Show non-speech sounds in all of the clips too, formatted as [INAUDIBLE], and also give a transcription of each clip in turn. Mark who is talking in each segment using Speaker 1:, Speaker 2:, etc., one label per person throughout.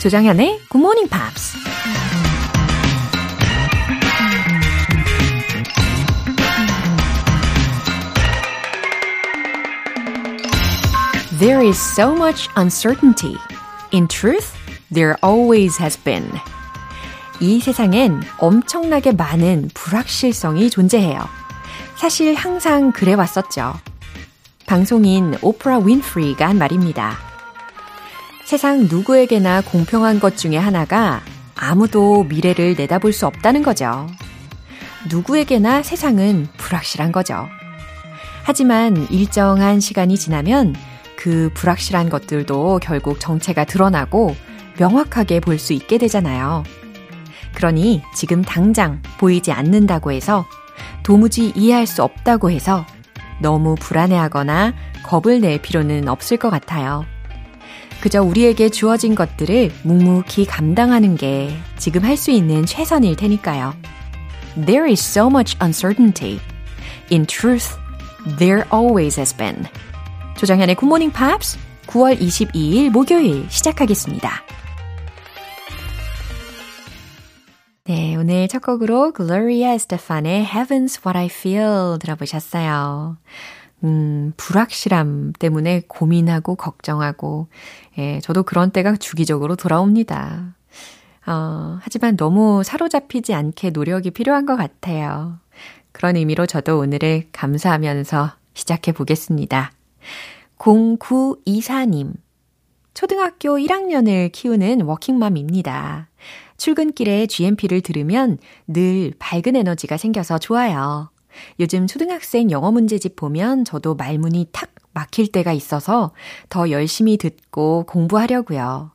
Speaker 1: 조정현의 Good Morning Pops. There is so much uncertainty. In truth, there always has been. 이 세상엔 엄청나게 많은 불확실성이 존재해요. 사실 항상 그래 왔었죠. 방송인 오프라 윈프리가 한 말입니다. 세상 누구에게나 공평한 것 중에 하나가 아무도 미래를 내다볼 수 없다는 거죠. 누구에게나 세상은 불확실한 거죠. 하지만 일정한 시간이 지나면 그 불확실한 것들도 결국 정체가 드러나고 명확하게 볼 수 있게 되잖아요. 그러니 지금 당장 보이지 않는다고 해서 도무지 이해할 수 없다고 해서 너무 불안해하거나 겁을 낼 필요는 없을 것 같아요. 그저 우리에게 주어진 것들을 묵묵히 감당하는 게 지금 할 수 있는 최선일 테니까요. There is so much uncertainty. In truth, there always has been. 조정현의 Morning Pops 9월 22일 목요일 시작하겠습니다. 네, 오늘 첫 곡으로 Gloria Estefan의 Heaven's What I Feel 들어보셨어요. 음, 불확실함 때문에 고민하고 걱정하고, 예, 저도 그런 때가 주기적으로 돌아옵니다. 어, 하지만 너무 사로잡히지 않게 노력이 필요한 것 같아요. 그런 의미로 저도 오늘을 감사하면서 시작해 보겠습니다. 0924님. 초등학교 1학년을 키우는 워킹맘입니다. 출근길에 GMP를 들으면 늘 밝은 에너지가 생겨서 좋아요. 요즘 초등학생 영어 문제집 보면 저도 말문이 탁 막힐 때가 있어서 더 열심히 듣고 공부하려고요.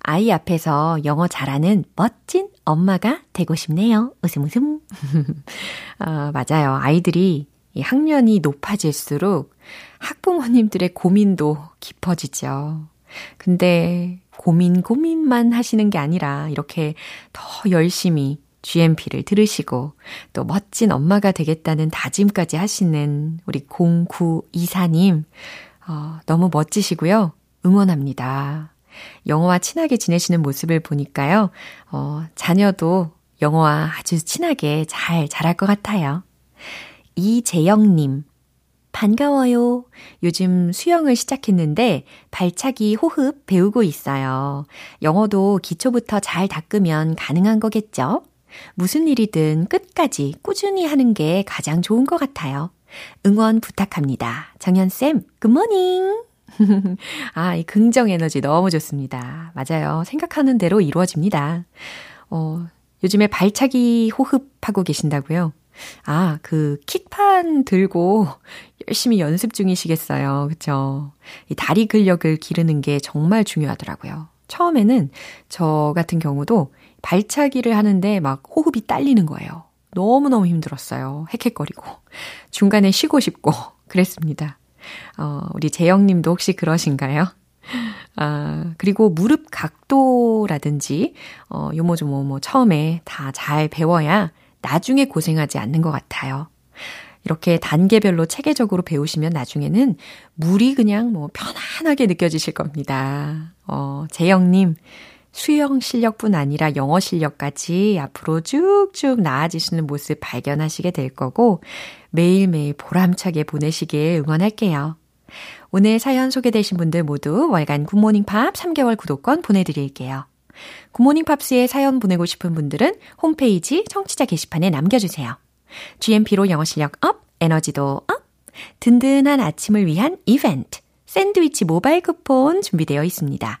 Speaker 1: 아이 앞에서 영어 잘하는 멋진 엄마가 되고 싶네요. 웃음 웃음. 아, [LAUGHS] 맞아요. 아이들이 이 학년이 높아질수록 학부모님들의 고민도 깊어지죠. 근데 고민 고민만 하시는 게 아니라 이렇게 더 열심히 GMP를 들으시고 또 멋진 엄마가 되겠다는 다짐까지 하시는 우리 0924님, 어, 너무 멋지시고요. 응원합니다. 영어와 친하게 지내시는 모습을 보니까요, 어, 자녀도 영어와 아주 친하게 잘 자랄 것 같아요. 이재영님, 반가워요. 요즘 수영을 시작했는데 발차기 호흡 배우고 있어요. 영어도 기초부터 잘 닦으면 가능한 거겠죠? 무슨 일이든 끝까지 꾸준히 하는 게 가장 좋은 것 같아요. 응원 부탁합니다. 정연쌤, 굿모닝! [LAUGHS] 아, 이 긍정 에너지 너무 좋습니다. 맞아요. 생각하는 대로 이루어집니다. 어, 요즘에 발차기 호흡하고 계신다고요? 아, 그 킥판 들고 [LAUGHS] 열심히 연습 중이시겠어요. 그쵸? 이 다리 근력을 기르는 게 정말 중요하더라고요. 처음에는 저 같은 경우도 발차기를 하는데 막 호흡이 딸리는 거예요. 너무너무 힘들었어요. 헥헥거리고. 중간에 쉬고 싶고 [LAUGHS] 그랬습니다. 어, 우리 재영 님도 혹시 그러신가요? 아, 그리고 무릎 각도라든지, 어, 요모조모 뭐 처음에 다 잘 배워야 나중에 고생하지 않는 것 같아요. 이렇게 단계별로 체계적으로 배우시면 나중에는 물이 그냥 뭐 편안하게 느껴지실 겁니다. 어, 재영님, 수영 실력뿐 아니라 영어 실력까지 앞으로 쭉쭉 나아지시는 모습 발견하시게 될 거고 매일매일 보람차게 보내시길 응원할게요. 오늘 사연 소개되신 분들 모두 월간 굿모닝 팝 3개월 구독권 보내드릴게요. 굿모닝 팝스에 사연 보내고 싶은 분들은 홈페이지 청취자 게시판에 남겨주세요. GMP로 영어 실력 up, 에너지도 up, 든든한 아침을 위한 이벤트, 샌드위치 모바일 쿠폰 준비되어 있습니다.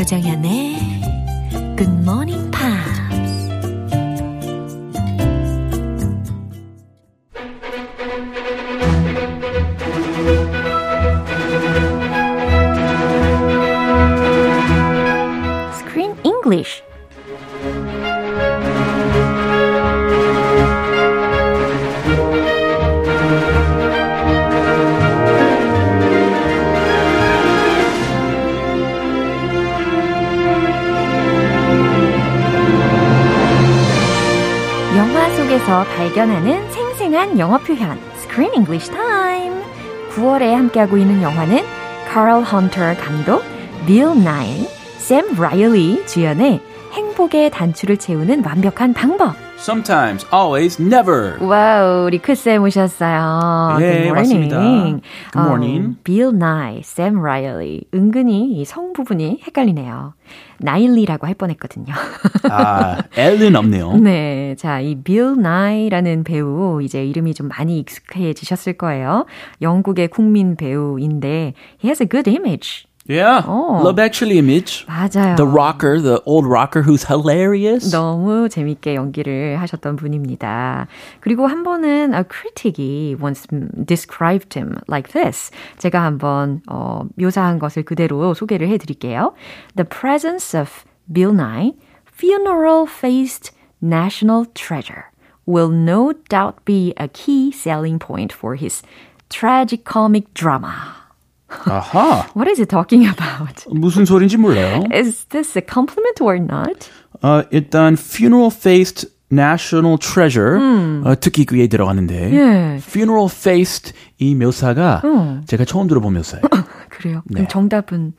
Speaker 1: 조정현의 굿모 속에서 발견하는 생생한 영어 표현 Screen English Time. 9월에 함께하고 있는 영화는 칼 헌터 감독, 빌 나이, 샘 라일리 주연의 행복의 단추를 채우는 완벽한 방법
Speaker 2: Sometimes, always, never.
Speaker 1: Wow, 리크쌤 오셨어요.
Speaker 2: 예,
Speaker 1: Good morning.
Speaker 2: 맞습니다. Good morning.
Speaker 1: 어, 빌 나이, 샘 라일리. 은근히 이 성 부분이 헷갈리네요. 나일리라고 할 뻔했거든요.
Speaker 2: 아, L은 없네요. [LAUGHS]
Speaker 1: 네, 자, 이 빌 나이라는 배우 이제 이름이 좀 많이 익숙해지셨을 거예요. 영국의 국민 배우인데 he has a good image.
Speaker 2: Yeah.
Speaker 1: Oh.
Speaker 2: Love Actually image.
Speaker 1: 맞아요.
Speaker 2: The rocker, the old rocker who's hilarious.
Speaker 1: 너무 재밌게 연기를 하셨던 분입니다. 그리고 한 번은 a critic이 once described him like this. 제가 한번 어, 묘사한 것을 그대로 소개를 해드릴게요. The presence of Bill Nye, funeral-faced national treasure, will no doubt be a key selling point for his tragicomic drama.
Speaker 2: 아하.
Speaker 1: What is it talking about?
Speaker 2: 무슨 소린지 몰라요.
Speaker 1: Is this a compliment or not?
Speaker 2: 어, 일단 funeral faced national treasure 어, 듣기 귀에 들어갔는데
Speaker 1: 예.
Speaker 2: funeral faced 이 묘사가
Speaker 1: 어.
Speaker 2: 제가 처음 들어본 묘사예요.
Speaker 1: 그래요.
Speaker 2: 네.
Speaker 1: 그럼 정답은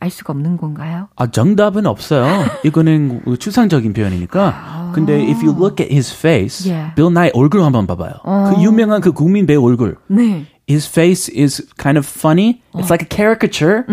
Speaker 1: 알 수가 없는 건가요?
Speaker 2: 아, 정답은 없어요. 이거는 추상적인 표현이니까. 근데 if you look at his face,
Speaker 1: Yeah.
Speaker 2: 빌 나이 얼굴 한번 봐봐요. 그 유명한 그 국민 배우 얼굴.
Speaker 1: 네.
Speaker 2: His face is kind of funny. It's like a caricature,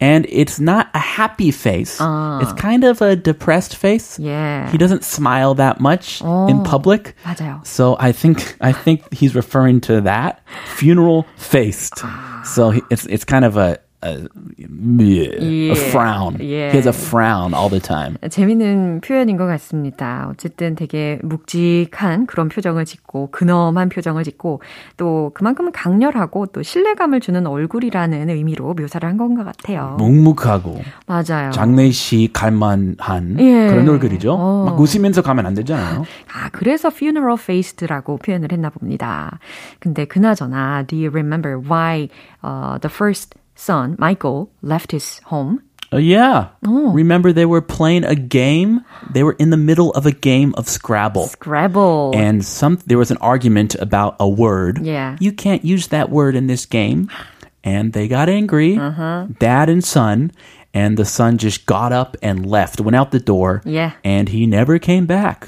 Speaker 2: and it's not a happy face. It's kind of a depressed face.
Speaker 1: Yeah.
Speaker 2: He doesn't smile that much in public.
Speaker 1: 맞아요.
Speaker 2: So I think I think he's referring to that funeral faced. So he, it's it's kind of a a, a frown.
Speaker 1: Yeah.
Speaker 2: He has a frown all the time.
Speaker 1: 재밌는 표현인 것 같습니다. 어쨌든 되게 묵직한 그런 표정을 짓고 근엄한 표정을 짓고 또 그만큼 강렬하고 또 신뢰감을 주는 얼굴이라는 의미로 묘사를 한 건 것 같아요.
Speaker 2: 묵묵하고
Speaker 1: 맞아요.
Speaker 2: 장례식 갈만한
Speaker 1: 예.
Speaker 2: 그런 얼굴이죠.
Speaker 1: 어.
Speaker 2: 막 웃으면서 가면 안 되잖아요.
Speaker 1: 아, 그래서 funeral faced라고 표현을 했나 봅니다. 근데 그나저나, do you remember why uh, the first son, Michael, left his home?
Speaker 2: Uh, yeah. Remember they were playing a game? They were in the middle of a game of Scrabble.
Speaker 1: Scrabble.
Speaker 2: and some there was an argument about a word.
Speaker 1: Yeah.
Speaker 2: You can't use that word in this game. And they got angry, dad and son, and the son just got up and left, went out the door,
Speaker 1: Yeah.
Speaker 2: and he never came back.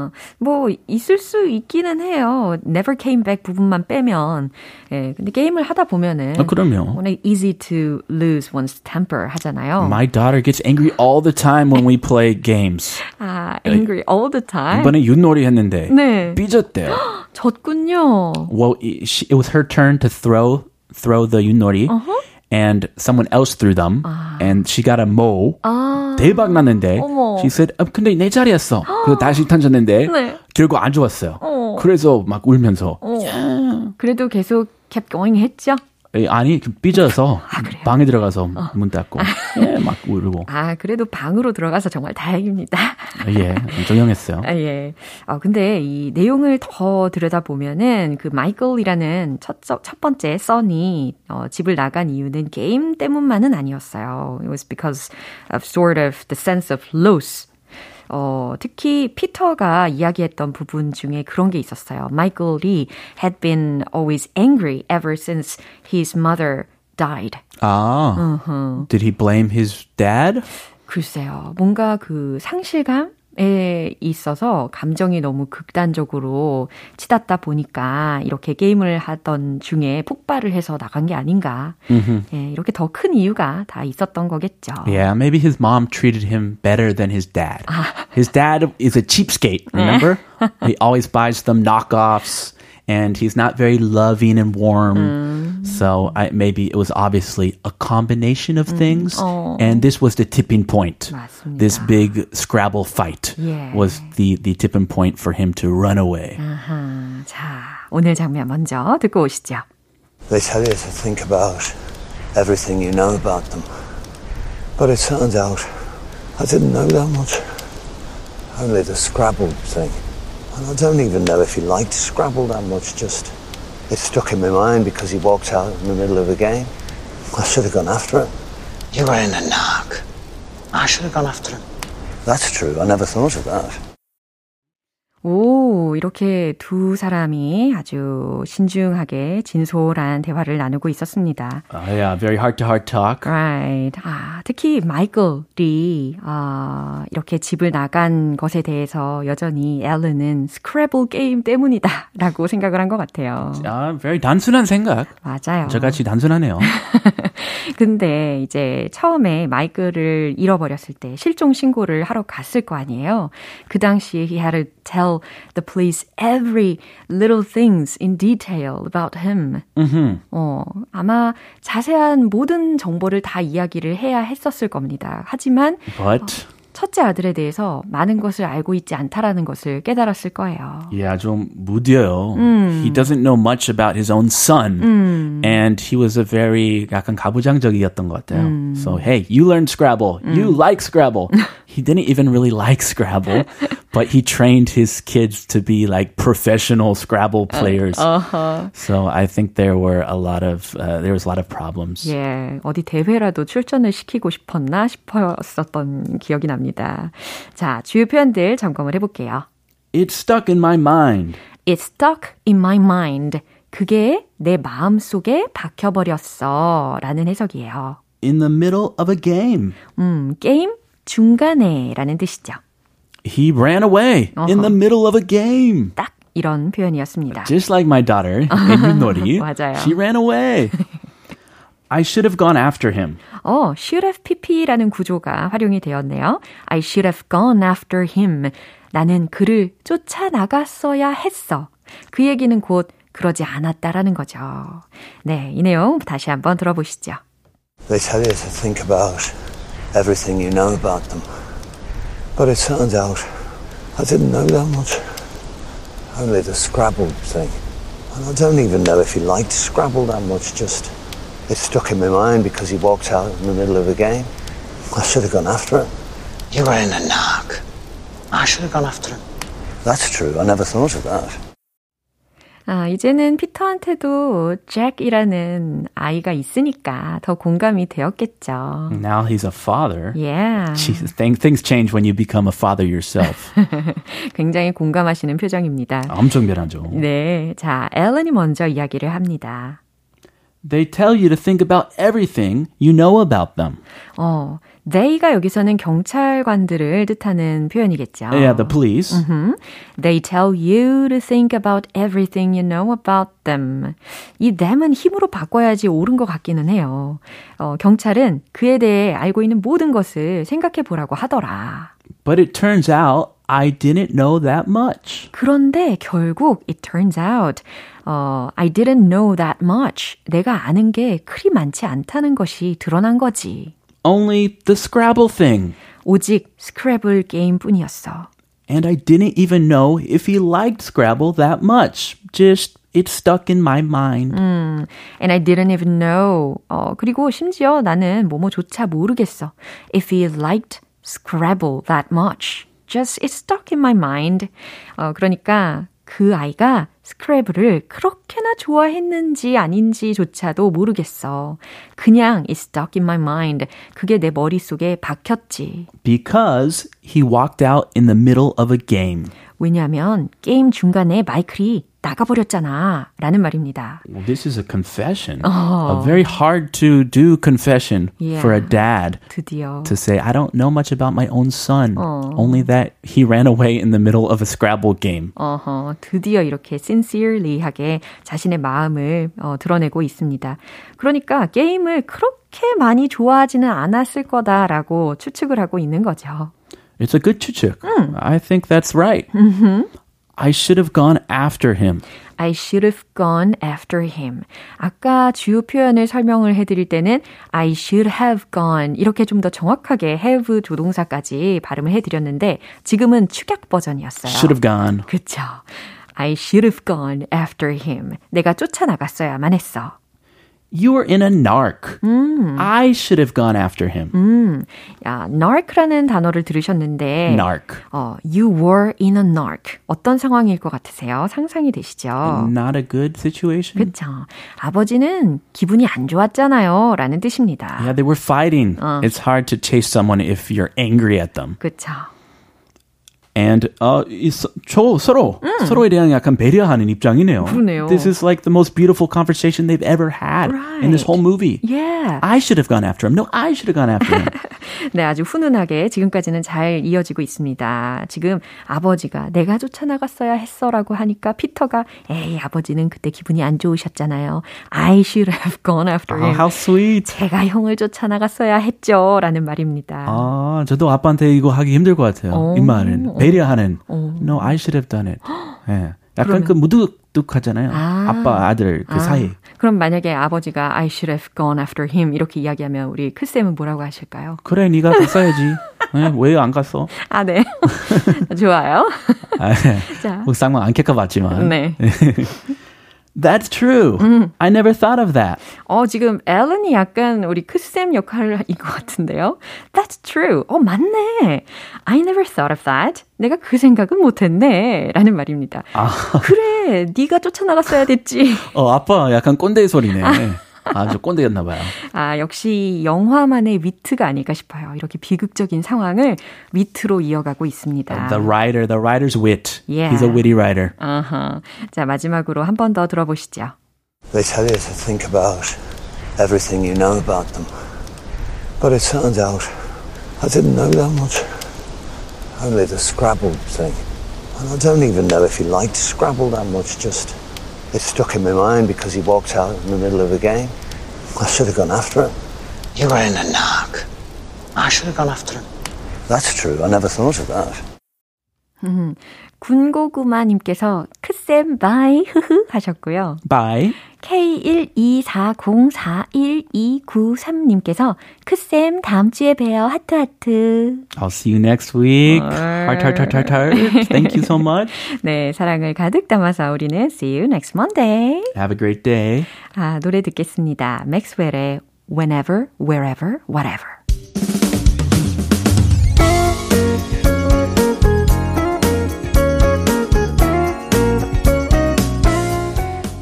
Speaker 1: 어, 뭐 있을 수 있기는 해요. Never came back 부분만 빼면. 예, 근데 게임을 하다 보면은
Speaker 2: 아, 그럼요.
Speaker 1: 워낙 easy to lose one's temper 하잖아요.
Speaker 2: My daughter gets angry all the time when we play games.
Speaker 1: 아, angry all the time.
Speaker 2: 이번에 윷놀이 했는데
Speaker 1: 네.
Speaker 2: 삐졌대요.
Speaker 1: 졌군요.
Speaker 2: well, it, she, it was her turn to throw throw the yunori, and someone else threw them, and she got a mo. 대박 났는데,
Speaker 1: 어머.
Speaker 2: she said, 아, 근데 내 자리였어. 그래서 다시 던졌는데,
Speaker 1: 네.
Speaker 2: 결국 안 좋았어요. 그래서 막 울면서,
Speaker 1: 그래도 계속 kept going 했죠.
Speaker 2: 에, 아니 좀 삐져서 방에 들어가서 문 닫고, 예, 막 울고,
Speaker 1: 아, 그래도 방으로 들어가서 정말 다행입니다.
Speaker 2: 예, 조용했어요.
Speaker 1: 아, 예. 어, 근데 이 내용을 더 들여다보면은 그 마이클이라는 첫, 첫첫 번째 써니 어, 집을 나간 이유는 게임 때문만은 아니었어요. It was because of sort of the sense of loss. 어, 특히 피터가 이야기했던 부분 중에 그런 게 있었어요. 마이클이 had been always angry ever since his mother died.
Speaker 2: 아, did he blame his dad?
Speaker 1: 글쎄요. 뭔가 그 상실감 에 있어서 감정이 너무 극단적으로 치닫다 보니까 이렇게 게임을 하던 중에 폭발을 해서 나간 게 아닌가. 예, 이렇게 더 큰 이유가 다 있었던 거겠죠.
Speaker 2: Yeah, maybe his mom treated him better than his dad. His dad is a cheapskate, remember? he always buys them knockoffs and he's not very loving and warm. So I, maybe it was obviously a combination of things. And this was the tipping point.
Speaker 1: 맞습니다.
Speaker 2: This big Scrabble fight
Speaker 1: Yeah.
Speaker 2: was the, the tipping point for him to run away.
Speaker 1: 아하, 자, 오늘 장면 먼저 듣고 오시죠.
Speaker 3: They tell you to think about everything you know about them. But it turns out I didn't know that much. Only the Scrabble thing. And I don't even know if he liked Scrabble that much, just it stuck in my mind because he walked out in the middle of a game. I should have gone after him.
Speaker 4: You were in a knock. I should have gone after him.
Speaker 3: That's true, I never thought of that.
Speaker 1: 오, 이렇게 두 사람이 아주 신중하게 진솔한 대화를 나누고 있었습니다.
Speaker 2: Uh, yeah, very heart to heart talk.
Speaker 1: Right. 아, 특히 마이클이 아, 이렇게 집을 나간 것에 대해서 여전히 앨런은 스크래블 게임 때문이다라고 생각을 한 것 같아요.
Speaker 2: 아, very 단순한 생각.
Speaker 1: 맞아요.
Speaker 2: 저같이 단순하네요. [LAUGHS]
Speaker 1: 근데 이제 처음에 마이클을 잃어버렸을 때 실종 신고를 하러 갔을 거 아니에요. 그 당시에 he had to tell the police every little things in detail about him. 어, 아마 자세한 모든 정보를 다 이야기를 해야 했었을 겁니다. 하지만
Speaker 2: But
Speaker 1: 첫째 아들에 대해서 많은 것을 알고 있지 않다라는 것을 깨달았을 거예요.
Speaker 2: yeah, 좀 무뎌요. He doesn't know much about his own son. And he was a very 약간 가부장적이었던 것 같아요. So, hey, you learned Scrabble. You like Scrabble. [LAUGHS] he didn't even really like Scrabble, but he trained his kids to be like professional Scrabble players. So I think there were a lot of, uh, there was a lot of problems.
Speaker 1: 예, 어디 대회라도 출전을 시키고 싶었나 싶었었던 기억이 납니다. 자, 주요 표현들 점검을 해볼게요.
Speaker 2: It's stuck in my mind.
Speaker 1: It's stuck in my mind. 그게 내 마음 속에 박혀버렸어. 라는 해석이에요.
Speaker 2: In the middle of a game.
Speaker 1: 음, 게임 중간에 라는 뜻이죠.
Speaker 2: He ran away in the middle of a game.
Speaker 1: 딱 이런 표현이었습니다.
Speaker 2: Just like my daughter Yunori.
Speaker 1: 맞아요.
Speaker 2: She ran away. I should have gone after him.
Speaker 1: 어, should have pp라는 구조가 활용이 되었네요. I should have gone after him. 나는 그를 쫓아나갔어야 했어. 그 얘기는 곧 그러지 않았다라는 거죠. 네, 이 내용 다시 한번 들어보시죠.
Speaker 3: They tell you to think about everything you know about them. But it turns out I didn't know that much. Only the Scrabble thing. And I don't even know if he liked Scrabble that much, just it stuck in my mind because he walked out in the middle of a game. I should have gone after him.
Speaker 4: You were in a knock. I should have gone after him.
Speaker 3: That's true, I never thought of that.
Speaker 1: 아, 이제는 피터한테도 잭이라는 아이가 있으니까 더 공감이 되었겠죠.
Speaker 2: Now he's a father.
Speaker 1: Yeah.
Speaker 2: Jesus, things, things change when you become a father yourself.
Speaker 1: 굉장히 공감하시는 표정입니다.
Speaker 2: 엄청 변하죠.
Speaker 1: 네. 자, 앨런이 먼저 이야기를 합니다.
Speaker 2: They tell you to think about everything you know about them.
Speaker 1: 어, they가 여기서는 경찰관들을 뜻하는 표현이겠죠.
Speaker 2: Yeah, the police.
Speaker 1: 음, They tell you to think about everything you know about them. 이 them은 힘으로 바꿔야지 옳은 것 같기는 해요. 어, 경찰은 그에 대해 알고 있는 모든 것을 생각해 보라고 하더라.
Speaker 2: But it turns out I didn't know that much.
Speaker 1: 그런데 결국 it turns out 어, I didn't know that much. 내가 아는 게 그리 많지 않다는 것이 드러난 거지.
Speaker 2: Only the Scrabble thing.
Speaker 1: 오직 스크래블 게임뿐이었어.
Speaker 2: And I didn't even know if he liked Scrabble that much. Just, it stuck in my mind.
Speaker 1: And I didn't even know. 어, 그리고 심지어 나는 뭐뭐조차 모르겠어. If he liked Scrabble that much. Just it stuck in my mind. 어, 그러니까 그 아이가 스크래블을 그렇게나 좋아했는지 아닌지조차도 모르겠어. 그냥 it stuck in my mind. 그게 내 머릿속에 박혔지.
Speaker 2: Because he walked out in the middle of a game.
Speaker 1: 왜냐하면 게임 중간에 마이클이 나가버렸잖아. 라는 말입니다.
Speaker 2: Well, this is a confession. A very hard to do confession
Speaker 1: Yeah.
Speaker 2: for a dad
Speaker 1: 드디어.
Speaker 2: to say, I don't know much about my own son. Only that he ran away in the middle of a Scrabble game.
Speaker 1: 어허, 드디어 이렇게 sincerely하게 자신의 마음을 어, 드러내고 있습니다. 그러니까 게임을 그렇게 많이 좋아하지는 않았을 거다라고 추측을 하고 있는 거죠.
Speaker 2: It's a good 추측. I think that's right. I should have gone after him.
Speaker 1: I should have gone after him. 아까 주요 표현을 설명을 해드릴 때는 I should have gone 이렇게 좀 더 정확하게 have 조동사까지 발음을 해드렸는데 지금은 축약 버전이었어요.
Speaker 2: Should have gone.
Speaker 1: 그쵸. I should have gone after him. 내가 쫓아나갔어야만 했어.
Speaker 2: You were in a narc. I should have gone after him.
Speaker 1: 야, narc라는 단어를 들으셨는데
Speaker 2: Narc.
Speaker 1: 어, you were in a narc. 어떤 상황일 것 같으세요? 상상이 되시죠?
Speaker 2: Not a good situation.
Speaker 1: 그쵸. 아버지는 기분이 안 좋았잖아요. 라는 뜻입니다.
Speaker 2: Yeah, they were fighting. It's hard to chase someone if you're angry at them.
Speaker 1: 그쵸.
Speaker 2: And uh, 이, 저, 서로 서로에 대한 약간 배려하는 입장이네요.
Speaker 1: 그러네요.
Speaker 2: This is like the most beautiful conversation they've ever had in this
Speaker 1: Right.
Speaker 2: whole movie.
Speaker 1: Yeah.
Speaker 2: I should have gone after him. No, I should have gone after him.
Speaker 1: 네, 아주 훈훈하게 지금까지는 잘 이어지고 있습니다. 지금 아버지가 내가 쫓아나갔어야 했어라고 하니까 피터가 에이 아버지는 그때 기분이 안 좋으셨잖아요. I should have gone after
Speaker 2: oh,
Speaker 1: him.
Speaker 2: how sweet.
Speaker 1: 제가 형을 쫓아나갔어야 했죠라는 말입니다.
Speaker 2: 아, 저도 아빠한테 이거 하기 힘들 것 같아요.
Speaker 1: 어.
Speaker 2: 이 말은 배려하는.
Speaker 1: 어.
Speaker 2: No, I should have done it. [GASPS] 예. 약간 그 무뚝뚝하잖아요.
Speaker 1: 아.
Speaker 2: 아빠 아들 그
Speaker 1: 아,
Speaker 2: 사이.
Speaker 1: 그럼 만약에 아버지가 I should have gone after him 이렇게 이야기하면 우리 크 쌤은 뭐라고 하실까요?
Speaker 2: 그래, 네가 갔어야지. [LAUGHS] 예, 왜안 갔어?
Speaker 1: 아, 네. [LAUGHS] 좋아요.
Speaker 2: 아,
Speaker 1: 자.
Speaker 2: 뭐 쌍만 안 캘까 봤지만.
Speaker 1: 네. [LAUGHS]
Speaker 2: That's true. I never thought of that.
Speaker 1: 어, 지금 앨런이 약간 우리 크쌤 역할인 것 같은데요. That's true. 어, 맞네. I never thought of that. 내가 그 생각은 못했네. 라는 말입니다. 그래, 네가 쫓아나갔어야 됐지. [LAUGHS]
Speaker 2: 어, 아빠 약간 꼰대 소리네. 아 주 꼰대였나 봐요.
Speaker 1: 아, 역시 영화만의 위트가 아닐까 싶어요. 이렇게 비극적인 상황을 위트로 이어가고 있습니다.
Speaker 2: The writer, the writer's wit.
Speaker 1: Yeah.
Speaker 2: He's a witty writer.
Speaker 1: 아하. 자, 마지막으로 한 번 더 들어보시죠.
Speaker 3: They tell you to think about everything you know about them. But it turns out I didn't know that much. Only the Scrabble thing. And I don't even know if he liked Scrabble that much, just it stuck in my mind because he walked out in the middle of a game. I should have gone after him.
Speaker 4: You were in the knock. I should have gone after him.
Speaker 3: That's true, I never thought of that.
Speaker 1: 군고구마님께서 크쌤 바이 흐흐 하셨고요.
Speaker 2: Bye.
Speaker 1: K124041293님께서 크쌤 다음 주에 봬요. 하트 하트.
Speaker 2: I'll see you next week. Heart, heart, heart, heart, heart. Thank you so much.
Speaker 1: 네, 사랑을 가득 담아서 우리는 see you next Monday.
Speaker 2: Have a great day.
Speaker 1: 아, 노래 듣겠습니다. 맥스웰의 Whenever, Wherever, Whatever.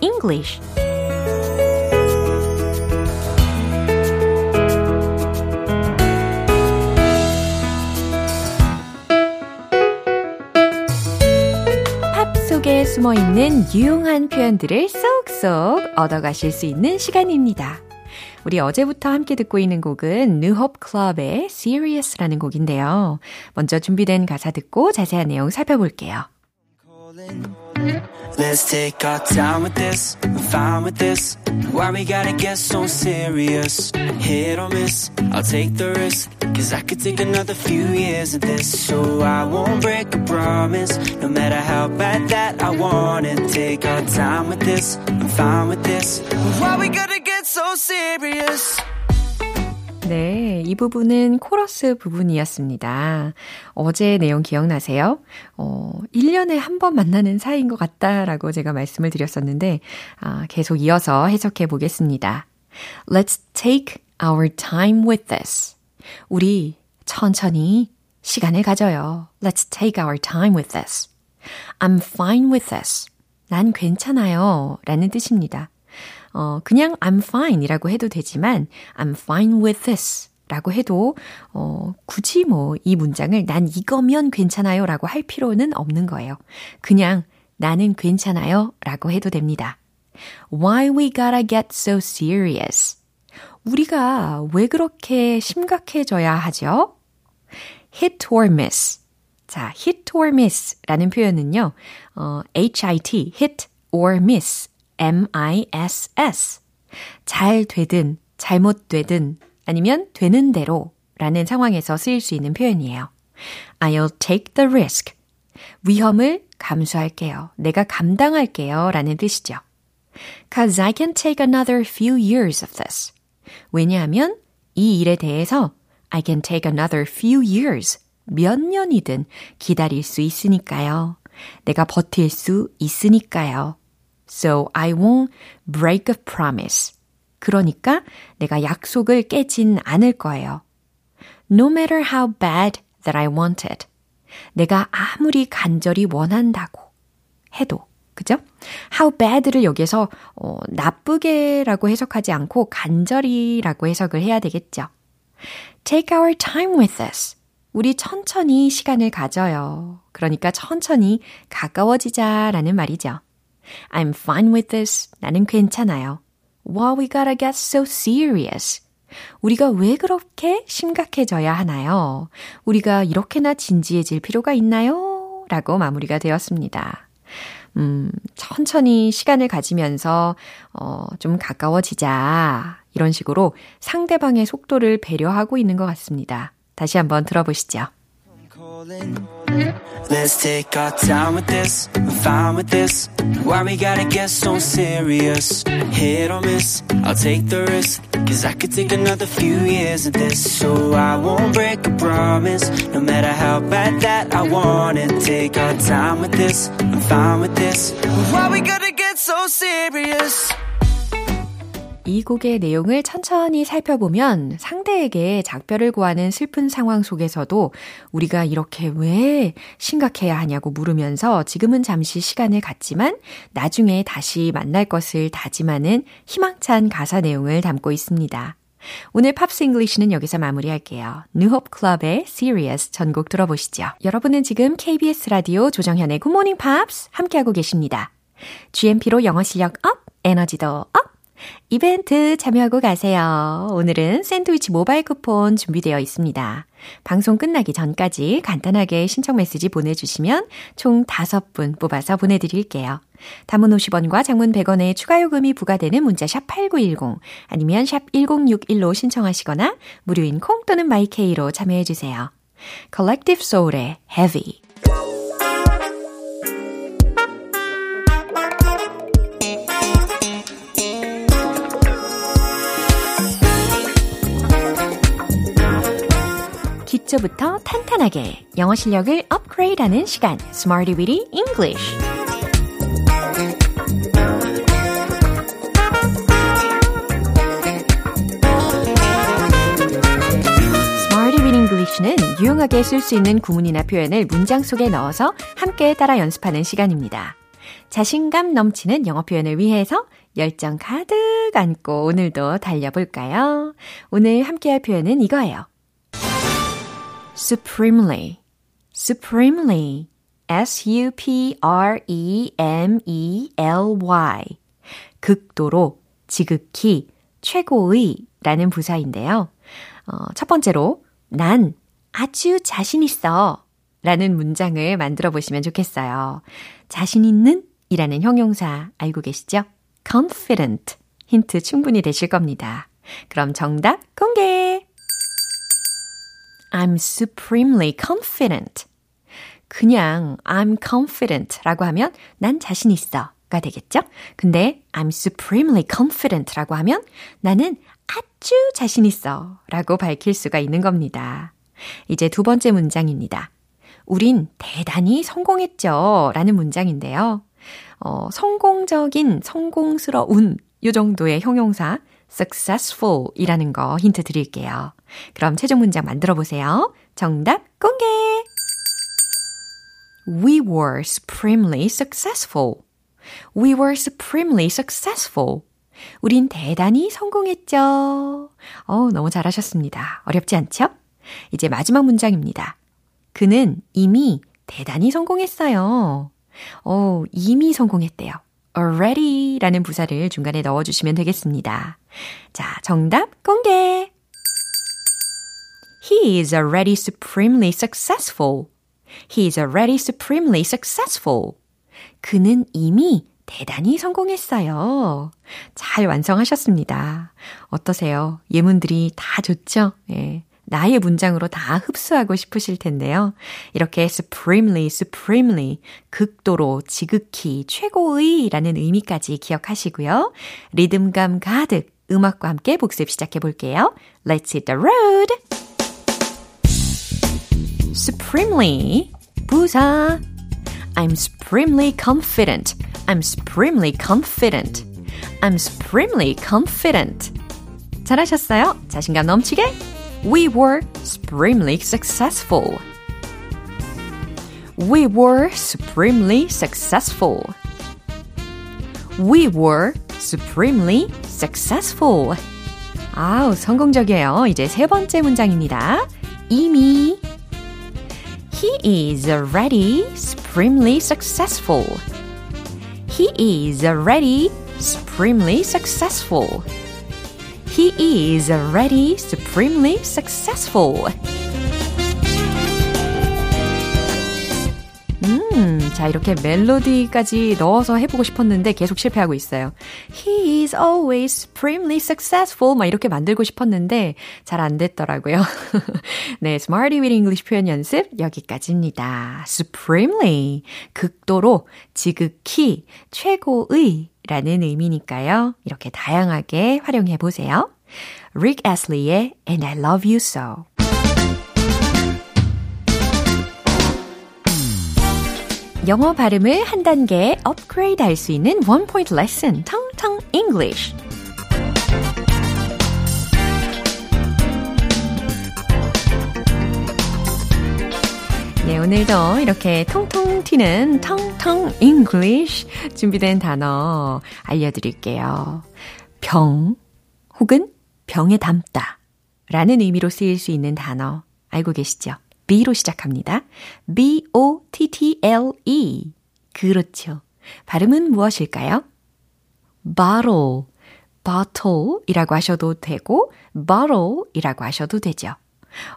Speaker 1: English 팝 속에 숨어 있는 유용한 표현들을 쏙쏙 얻어가실 수 있는 시간입니다. 우리 어제부터 함께 듣고 있는 곡은 New Hope Club의 Serious라는 곡인데요. 먼저 준비된 가사 듣고 자세한 내용 살펴볼게요.
Speaker 5: Let's take our time with this. I'm fine with this. Why we gotta get so serious? Hit or miss, I'll take the risk. Cause I could take another few years of this. So I won't break a promise. No matter how bad that I want it. Take our time with this. I'm fine with this. Why we gotta get so serious?
Speaker 1: 네, 이 부분은 코러스 부분이었습니다. 어제 내용 기억나세요? 어, 1년에 한 번 만나는 사이인 것 같다라고 제가 말씀을 드렸었는데, 아, 계속 이어서 해석해 보겠습니다. Let's take our time with this. 우리 천천히 시간을 가져요. Let's take our time with this. I'm fine with this. 난 괜찮아요. 라는 뜻입니다. 어, 그냥 I'm fine 이라고 해도 되지만 I'm fine with this 라고 해도 어, 굳이 뭐 이 문장을 난 이거면 괜찮아요 라고 할 필요는 없는 거예요. 그냥 나는 괜찮아요 라고 해도 됩니다. Why we gotta get so serious? 우리가 왜 그렇게 심각해져야 하죠? hit or miss. 자, hit or miss 라는 표현은요, 어, hit, hit or miss, m-i-s-s. 잘 되든, 잘못되든, 아니면 되는 대로 라는 상황에서 쓰일 수 있는 표현이에요. I'll take the risk. 위험을 감수할게요. 내가 감당할게요. 라는 뜻이죠. Cause I can take another few years of this. 왜냐하면 이 일에 대해서 I can take another few years. 몇 년이든 기다릴 수 있으니까요. 내가 버틸 수 있으니까요. So I won't break a promise. 그러니까 내가 약속을 깨진 않을 거예요. No matter how bad that I wanted. 내가 아무리 간절히 원한다고 해도. 그죠? how bad를 여기서 어, 나쁘게라고 해석하지 않고 간절히라고 해석을 해야 되겠죠. Take our time with this. 우리 천천히 시간을 가져요. 그러니까 천천히 가까워지자라는 말이죠. I'm fine with this. 나는 괜찮아요. Why we gotta get so serious? 우리가 왜 그렇게 심각해져야 하나요? 우리가 이렇게나 진지해질 필요가 있나요? 라고 마무리가 되었습니다. 음, 천천히 시간을 가지면서, 어, 좀 가까워지자. 이런 식으로 상대방의 속도를 배려하고 있는 것 같습니다. 다시 한번 들어보시죠.
Speaker 5: Let's take our time with this. I'm fine with this. Why we gotta get so serious? Hit or miss, I'll take the risk. Cause I could take another few years of this. So I won't break a promise. No matter how bad that I want it. Take our time with this. I'm fine with this. Why we gotta get so serious?
Speaker 1: 이 곡의 내용을 천천히 살펴보면 상대에게 작별을 고하는 슬픈 상황 속에서도 우리가 이렇게 왜 심각해야 하냐고 물으면서 지금은 잠시 시간을 갖지만 나중에 다시 만날 것을 다짐하는 희망찬 가사 내용을 담고 있습니다. 오늘 Pops English는 여기서 마무리할게요. New Hope Club의 Serious 전곡 들어보시죠. 여러분은 지금 KBS 라디오 조정현의 Morning Pops 함께하고 계십니다. GMP로 영어 실력 up, 에너지도 up! 이벤트 참여하고 가세요. 오늘은 샌드위치 모바일 쿠폰 준비되어 있습니다. 방송 끝나기 전까지 간단하게 신청 메시지 보내주시면 총 5분 뽑아서 보내드릴게요. 단문 50원과 장문 100원의 추가 요금이 부과되는 문자 샵 8910 아니면 샵 1061로 신청하시거나 무료인 콩 또는 마이케이로 참여해주세요. Collective Soul의 Heavy 기초부터 탄탄하게 영어 실력을 업그레이드하는 시간 Smarty Weedy English English는 유용하게 쓸 수 있는 구문이나 표현을 문장 속에 넣어서 함께 따라 연습하는 시간입니다. 자신감 넘치는 영어 표현을 위해서 열정 가득 안고 오늘도 달려볼까요? 오늘 함께 할 표현은 이거예요. Supremely, supremely, S-U-P-R-E-M-E-L-Y. 극도로, 지극히, 최고의 라는 부사인데요. 어, 첫 번째로, 난 아주 자신 있어 라는 문장을 만들어 보시면 좋겠어요. 자신 있는 이라는 형용사 알고 계시죠? confident. 힌트 충분히 되실 겁니다. 그럼 정답 공개! I'm supremely confident. 그냥 I'm confident 라고 하면 난 자신 있어 가 되겠죠? 근데 I'm supremely confident 라고 하면 나는 아주 자신 있어 라고 밝힐 수가 있는 겁니다. 이제 두 번째 문장입니다. 우린 대단히 성공했죠 라는 문장인데요. 어, 성공적인, 성공스러운 요 정도의 형용사 successful 이라는 거 힌트 드릴게요. 그럼 최종 문장 만들어 보세요. 정답 공개! We were supremely successful. We were supremely successful. 우린 대단히 성공했죠. 어, 너무 잘하셨습니다. 어렵지 않죠? 이제 마지막 문장입니다. 그는 이미 대단히 성공했어요. 어, 이미 성공했대요. already 라는 부사를 중간에 넣어주시면 되겠습니다. 자, 정답 공개! He is already supremely successful. He is already supremely successful. 그는 이미 대단히 성공했어요. 잘 완성하셨습니다. 어떠세요? 예문들이 다 좋죠? 예. 나의 문장으로 다 흡수하고 싶으실 텐데요. 이렇게 supremely, supremely, 극도로, 지극히, 최고의 라는 의미까지 기억하시고요. 리듬감 가득 음악과 함께 복습 시작해 볼게요. Let's hit the road! supremely 부사 I'm supremely confident. I'm supremely confident. I'm supremely confident. 잘하셨어요? 자신감 넘치게? We were supremely successful. We were supremely successful. We were supremely successful. 아우, 성공적이에요. 이제 세 번째 문장입니다. 이미 he is already supremely successful. He is already supremely successful. He is already supremely successful. 자, 이렇게 멜로디까지 넣어서 해보고 싶었는데 계속 실패하고 있어요. He is always supremely successful. 막 이렇게 만들고 싶었는데 잘 안 됐더라고요. [LAUGHS] 네, Smarty with English 표현 연습 여기까지입니다. supremely. 극도로, 지극히, 최고의 라는 의미니까요. 이렇게 다양하게 활용해 보세요. Rick Astley의 And I Love You So. 영어 발음을 한 단계 업그레이드 할 수 있는 원 포인트 레슨, 텅텅 English. 네, 오늘도 이렇게 통통 튀는 텅텅 English 준비된 단어 알려드릴게요. 병 혹은 병에 담다 라는 의미로 쓰일 수 있는 단어 알고 계시죠? B로 시작합니다. B-O-T-T-L-E. 그렇죠. 발음은 무엇일까요? bottle, bottle 이라고 하셔도 되고, bottle 이라고 하셔도 되죠.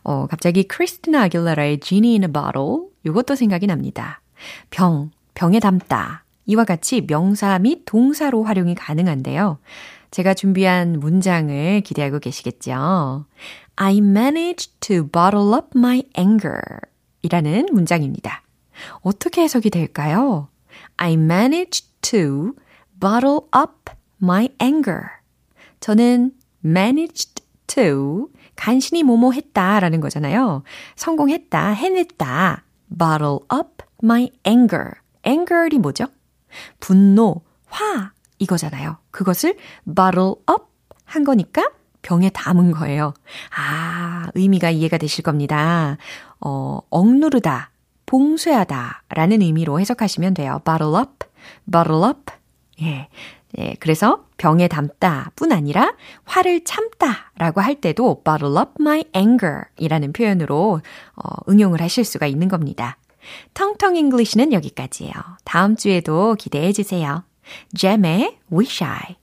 Speaker 1: 어, 갑자기 크리스티나 아길라라의 Genie in a Bottle 이것도 생각이 납니다. 병, 병에 담다. 이와 같이 명사 및 동사로 활용이 가능한데요. 제가 준비한 문장을 기대하고 계시겠죠? I managed to bottle up my anger 이라는 문장입니다. 어떻게 해석이 될까요? I managed to bottle up my anger. 저는 managed to 간신히 뭐뭐 했다 라는 거잖아요. 성공했다, 해냈다. bottle up my anger. anger이 뭐죠? 분노, 화 이거잖아요. 그것을 bottle up 한 거니까 병에 담은 거예요. 아, 의미가 이해가 되실 겁니다. 어, 억누르다, 봉쇄하다 라는 의미로 해석하시면 돼요. bottle up, bottle up. 예. 예, 그래서 병에 담다 뿐 아니라 화를 참다 라고 할 때도 bottle up my anger 이라는 표현으로 어, 응용을 하실 수가 있는 겁니다. 텅텅 English는 여기까지예요. 다음 주에도 기대해 주세요. Jem의 Wish I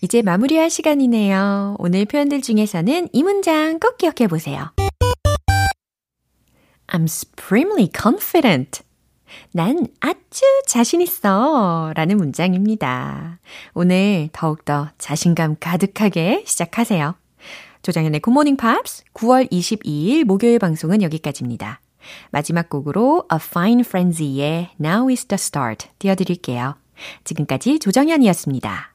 Speaker 1: 이제 마무리할 시간이네요. 오늘 표현들 중에서는 이 문장 꼭 기억해 보세요. I'm supremely confident. 난 아주 자신있어. 라는 문장입니다. 오늘 더욱더 자신감 가득하게 시작하세요. 조장현의 굿모닝 팝스 9월 22일 목요일 방송은 여기까지입니다. 마지막 곡으로 A Fine Frenzy의 Now is the Start 띄워드릴게요. 지금까지 조정현이었습니다.